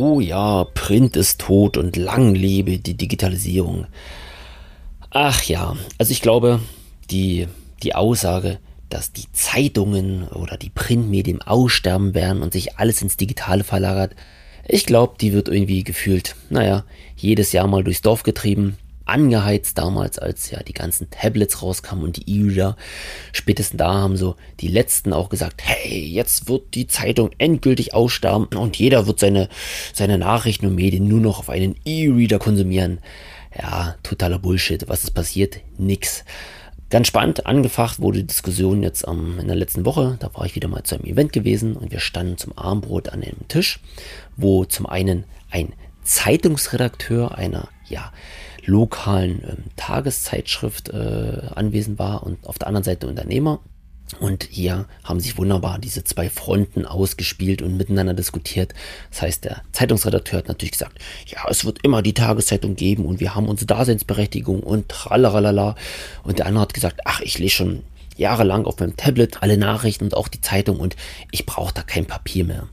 Oh ja, Print ist tot und lang lebe die Digitalisierung. Ach ja, also ich glaube, die, die Aussage, dass die Zeitungen oder die Printmedien aussterben werden und sich alles ins Digitale verlagert, ich glaube, die wird irgendwie gefühlt, naja, jedes Jahr mal durchs Dorf getrieben angeheizt damals, als ja die ganzen Tablets rauskamen und die E-Reader. Spätestens da haben so die letzten auch gesagt, hey, jetzt wird die Zeitung endgültig aussterben und jeder wird seine, seine Nachrichten und Medien nur noch auf einen E-Reader konsumieren. Ja, totaler Bullshit. Was ist passiert? Nix. Ganz spannend, angefacht wurde die Diskussion jetzt ähm, in der letzten Woche. Da war ich wieder mal zu einem Event gewesen und wir standen zum Armbrot an einem Tisch, wo zum einen ein Zeitungsredakteur einer, ja, lokalen ähm, Tageszeitschrift äh, anwesend war und auf der anderen Seite Unternehmer. Und hier haben sich wunderbar diese zwei Fronten ausgespielt und miteinander diskutiert. Das heißt, der Zeitungsredakteur hat natürlich gesagt, ja, es wird immer die Tageszeitung geben und wir haben unsere Daseinsberechtigung und tralalala. Und der andere hat gesagt, ach, ich lese schon jahrelang auf meinem Tablet alle Nachrichten und auch die Zeitung und ich brauche da kein Papier mehr.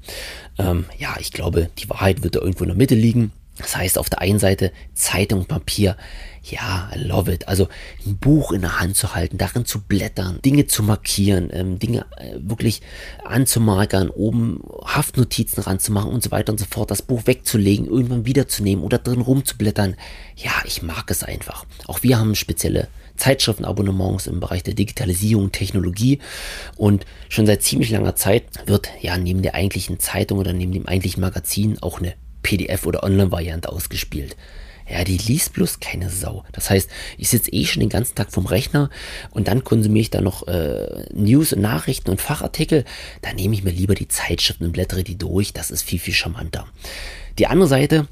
Ähm, ja, ich glaube, die Wahrheit wird da irgendwo in der Mitte liegen. Das heißt, auf der einen Seite Zeitung, Papier, ja, I love it. Also ein Buch in der Hand zu halten, darin zu blättern, Dinge zu markieren, ähm, Dinge äh, wirklich anzumarkern, oben Haftnotizen ranzumachen und so weiter und so fort, das Buch wegzulegen, irgendwann wiederzunehmen oder drin rumzublättern. Ja, ich mag es einfach. Auch wir haben spezielle Zeitschriftenabonnements im Bereich der Digitalisierung, Technologie und schon seit ziemlich langer Zeit wird ja neben der eigentlichen Zeitung oder neben dem eigentlichen Magazin auch eine PDF- oder Online-Variante ausgespielt. Ja, die liest bloß keine Sau. Das heißt, ich sitze eh schon den ganzen Tag vom Rechner und dann konsumiere ich da noch äh, News und Nachrichten und Fachartikel. Da nehme ich mir lieber die Zeitschriften und blättere die durch. Das ist viel, viel charmanter. Die andere Seite,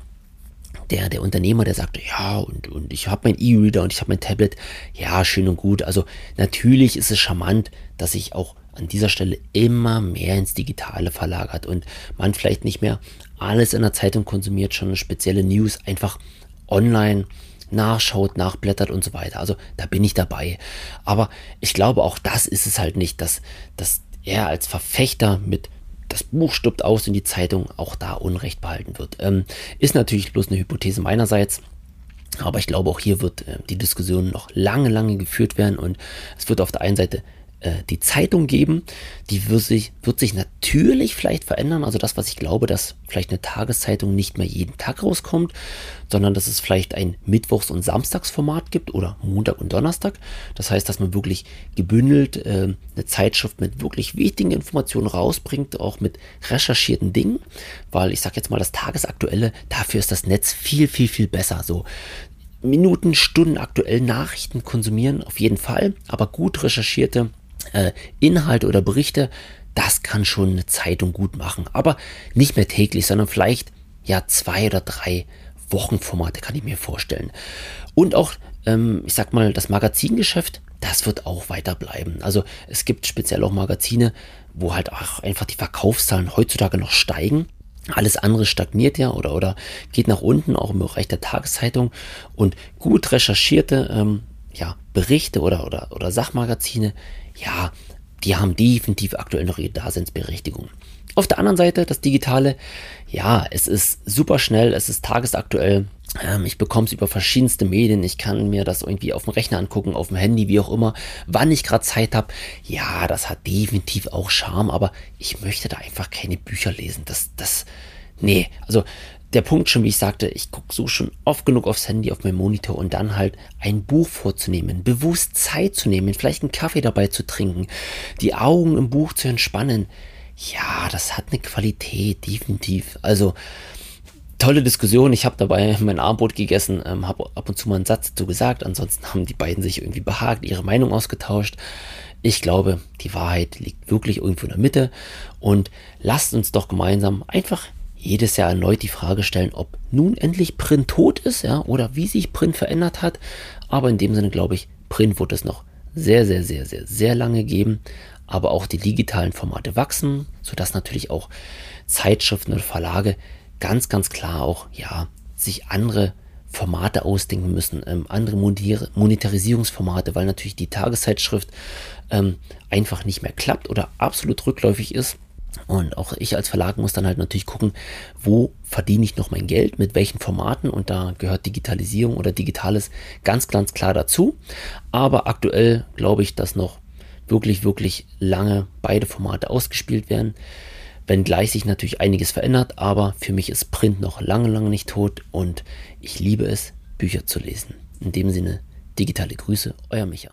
der, der Unternehmer, der sagte, ja, und, und ich habe mein E-Reader und ich habe mein Tablet. Ja, schön und gut. Also natürlich ist es charmant, dass ich auch an dieser Stelle immer mehr ins Digitale verlagert und man vielleicht nicht mehr alles in der Zeitung konsumiert, schon spezielle News einfach online nachschaut, nachblättert und so weiter. Also da bin ich dabei. Aber ich glaube, auch das ist es halt nicht, dass, dass er als Verfechter mit das Buch stirbt aus in die Zeitung auch da Unrecht behalten wird. Ähm, ist natürlich bloß eine Hypothese meinerseits. Aber ich glaube, auch hier wird äh, die Diskussion noch lange, lange geführt werden und es wird auf der einen Seite äh, die Zeitung geben. Die wird sich, wird sich natürlich vielleicht verändern. Also das, was ich glaube, dass vielleicht eine Tageszeitung nicht mehr jeden Tag rauskommt, sondern dass es vielleicht ein Mittwochs- und Samstagsformat gibt oder Montag und Donnerstag. Das heißt, dass man wirklich gebündelt äh, eine Zeitschrift mit wirklich wichtigen Informationen rausbringt, auch mit recherchierten Dingen. Weil ich sage jetzt mal, das Tagesaktuelle, dafür ist das Netz viel, viel, viel besser. So Minuten, Stunden aktuell Nachrichten konsumieren, auf jeden Fall, aber gut recherchierte Inhalte oder Berichte, das kann schon eine Zeitung gut machen. Aber nicht mehr täglich, sondern vielleicht ja zwei oder drei Wochenformate kann ich mir vorstellen. Und auch, ähm, ich sag mal, das Magazingeschäft, das wird auch weiter bleiben. Also es gibt speziell auch Magazine, wo halt auch einfach die Verkaufszahlen heutzutage noch steigen. Alles andere stagniert ja oder, oder geht nach unten, auch im Bereich der Tageszeitung. Und gut recherchierte ähm, ja, Berichte oder, oder, oder Sachmagazine, ja, die haben definitiv aktuell noch ihre Daseinsberechtigung. Auf der anderen Seite das Digitale, ja, es ist super schnell, es ist tagesaktuell. Ähm, ich bekomme es über verschiedenste Medien. Ich kann mir das irgendwie auf dem Rechner angucken, auf dem Handy, wie auch immer, wann ich gerade Zeit habe. Ja, das hat definitiv auch Charme, aber ich möchte da einfach keine Bücher lesen. Das, das, nee, also der Punkt schon, wie ich sagte, ich gucke so schon oft genug aufs Handy, auf meinem Monitor und dann halt ein Buch vorzunehmen, bewusst Zeit zu nehmen, vielleicht einen Kaffee dabei zu trinken, die Augen im Buch zu entspannen. Ja, das hat eine Qualität, definitiv. Also, tolle Diskussion. Ich habe dabei mein Armbrot gegessen, ähm, habe ab und zu mal einen Satz dazu gesagt. Ansonsten haben die beiden sich irgendwie behagt, ihre Meinung ausgetauscht. Ich glaube, die Wahrheit liegt wirklich irgendwo in der Mitte. Und lasst uns doch gemeinsam einfach jedes Jahr erneut die Frage stellen, ob nun endlich Print tot ist, ja, oder wie sich Print verändert hat. Aber in dem Sinne glaube ich, Print wird es noch sehr, sehr, sehr, sehr, sehr lange geben. Aber auch die digitalen Formate wachsen, sodass natürlich auch Zeitschriften oder Verlage ganz, ganz klar auch, ja, sich andere Formate ausdenken müssen, ähm, andere Monetarisierungsformate, weil natürlich die Tageszeitschrift ähm, einfach nicht mehr klappt oder absolut rückläufig ist Und auch ich als Verlag muss dann halt natürlich gucken, wo verdiene ich noch mein Geld, mit welchen Formaten. Und da gehört Digitalisierung oder Digitales ganz, ganz klar dazu. Aber aktuell glaube ich, dass noch wirklich, wirklich lange beide Formate ausgespielt werden. Wenngleich sich natürlich einiges verändert, aber für mich ist Print noch lange, lange nicht tot und ich liebe es, Bücher zu lesen. In dem Sinne, digitale Grüße, euer Micha.